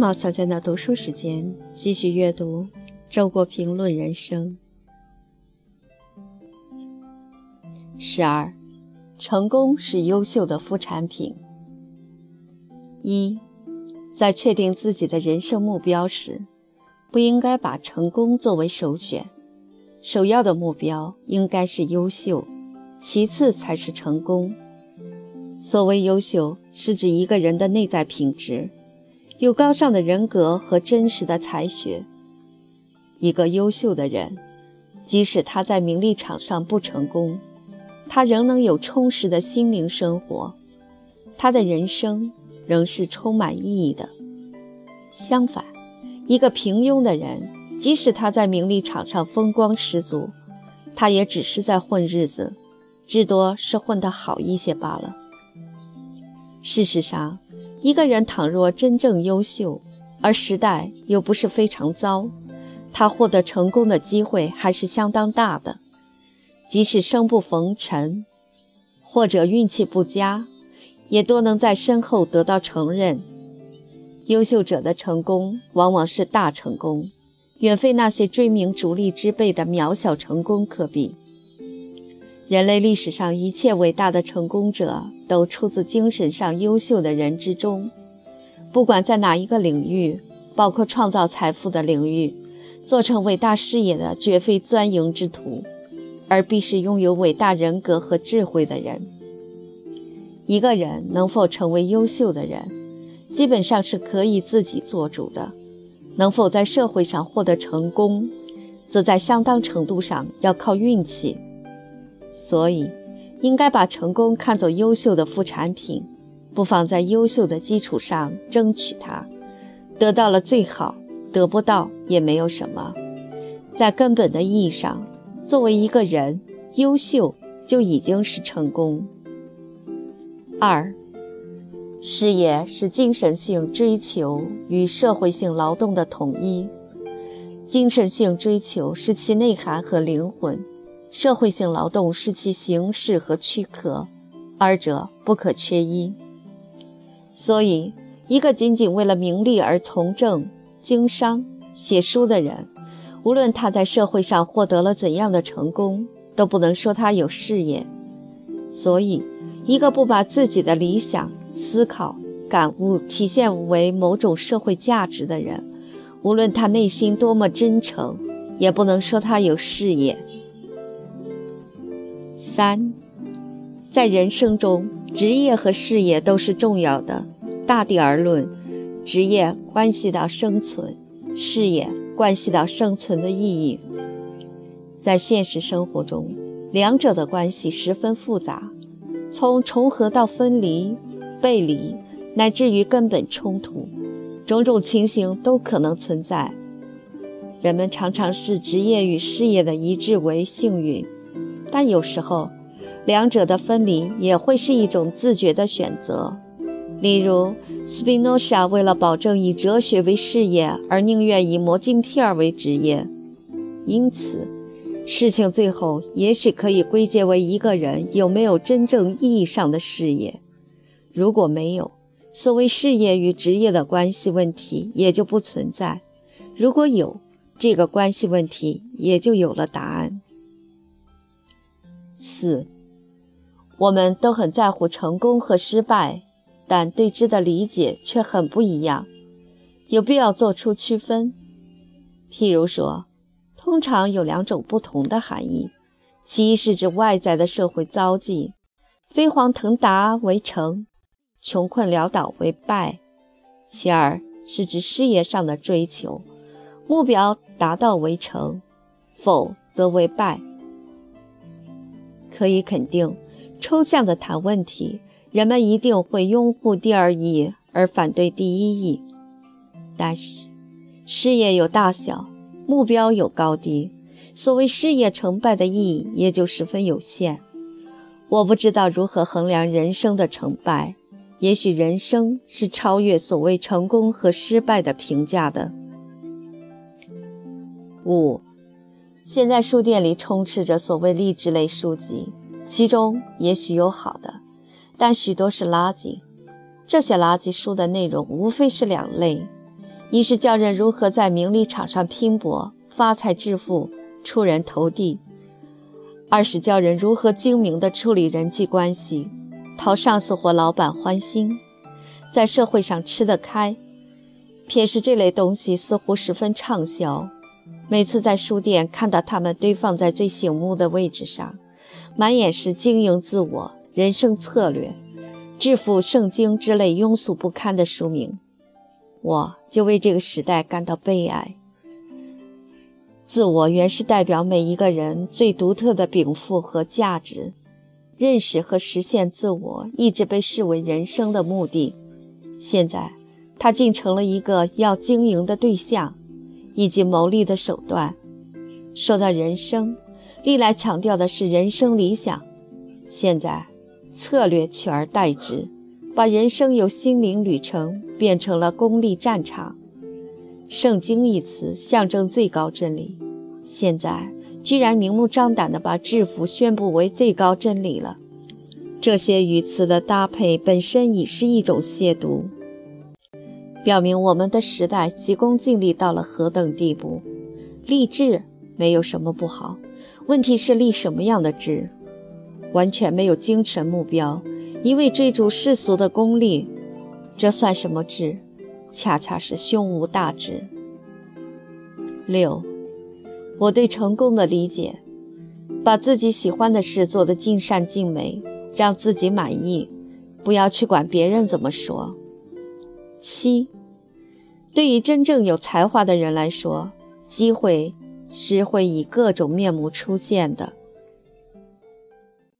毛小娟的读书时间，继续阅读《周国评论人生》。十二，成功是优秀的副产品。一，在确定自己的人生目标时，不应该把成功作为首选，首要的目标应该是优秀，其次才是成功。所谓优秀，是指一个人的内在品质，有高尚的人格和真实的才学。一个优秀的人，即使他在名利场上不成功，他仍能有充实的心灵生活，他的人生仍是充满意义的。相反，一个平庸的人，即使他在名利场上风光十足，他也只是在混日子，至多是混得好一些罢了。事实上，一个人倘若真正优秀，而时代又不是非常糟，他获得成功的机会还是相当大的。即使生不逢辰，或者运气不佳，也多能在身后得到承认。优秀者的成功往往是大成功，远非那些追名逐利之辈的渺小成功可比。人类历史上一切伟大的成功者，都出自精神上优秀的人之中。不管在哪一个领域，包括创造财富的领域，做成伟大事业的绝非钻营之徒，而必是拥有伟大人格和智慧的人。一个人能否成为优秀的人，基本上是可以自己做主的；能否在社会上获得成功，则在相当程度上要靠运气。所以，应该把成功看作优秀的副产品，不妨在优秀的基础上争取它。得到了最好，得不到也没有什么。在根本的意义上，作为一个人，优秀就已经是成功。二，事业是精神性追求与社会性劳动的统一，精神性追求是其内涵和灵魂。社会性劳动是其形式和躯壳，二者不可缺一。所以，一个仅仅为了名利而从政、经商、写书的人，无论他在社会上获得了怎样的成功，都不能说他有事业。所以，一个不把自己的理想、思考、感悟体现为某种社会价值的人，无论他内心多么真诚，也不能说他有事业。三，在人生中，职业和事业都是重要的。大地而论，职业关系到生存，事业关系到生存的意义。在现实生活中，两者的关系十分复杂，从重合到分离、背离，乃至于根本冲突，种种情形都可能存在。人们常常视职业与事业的一致为幸运。但有时候，两者的分离也会是一种自觉的选择。例如，斯宾诺莎为了保证以哲学为事业，而宁愿以磨镜片为职业。因此，事情最后也许可以归结为一个人有没有真正意义上的事业。如果没有，所谓事业与职业的关系问题也就不存在；如果有，这个关系问题也就有了答案。四，我们都很在乎成功和失败，但对之的理解却很不一样，有必要做出区分。譬如说，通常有两种不同的含义：其一是指外在的社会遭际，飞黄腾达为成，穷困潦倒为败；其二是指事业上的追求，目标达到为成，否则为败。可以肯定，抽象的谈问题，人们一定会拥护第二义而反对第一义。但是，事业有大小，目标有高低，所谓事业成败的意义也就十分有限。我不知道如何衡量人生的成败，也许人生是超越所谓成功和失败的评价的。五。现在书店里充斥着所谓励志类书籍，其中也许有好的，但许多是垃圾。这些垃圾书的内容无非是两类：一是教人如何在名利场上拼搏、发财致富、出人头地；二是教人如何精明地处理人际关系，讨上司或老板欢心，在社会上吃得开。偏是这类东西似乎十分畅销，每次在书店看到它们堆放在最醒目的位置上，满眼是经营自我、人生策略、致富圣经之类庸俗不堪的书名，我就为这个时代感到悲哀。自我原是代表每一个人最独特的禀赋和价值，认识和实现自我一直被视为人生的目的，现在。它竟成了一个要经营的对象，以及谋利的手段。说到人生，历来强调的是人生理想，现在策略取而代之，把人生由心灵旅程变成了功利战场。圣经一词象征最高真理，现在居然明目张胆地把制服宣布为最高真理了。这些语词的搭配本身已是一种亵渎。表明我们的时代急功近利到了何等地步？立志没有什么不好，问题是立什么样的志？完全没有精神目标，一味追逐世俗的功利，这算什么志？恰恰是胸无大志。六，我对成功的理解：把自己喜欢的事做得尽善尽美，让自己满意，不要去管别人怎么说。七，对于真正有才华的人来说，机会是会以各种面目出现的。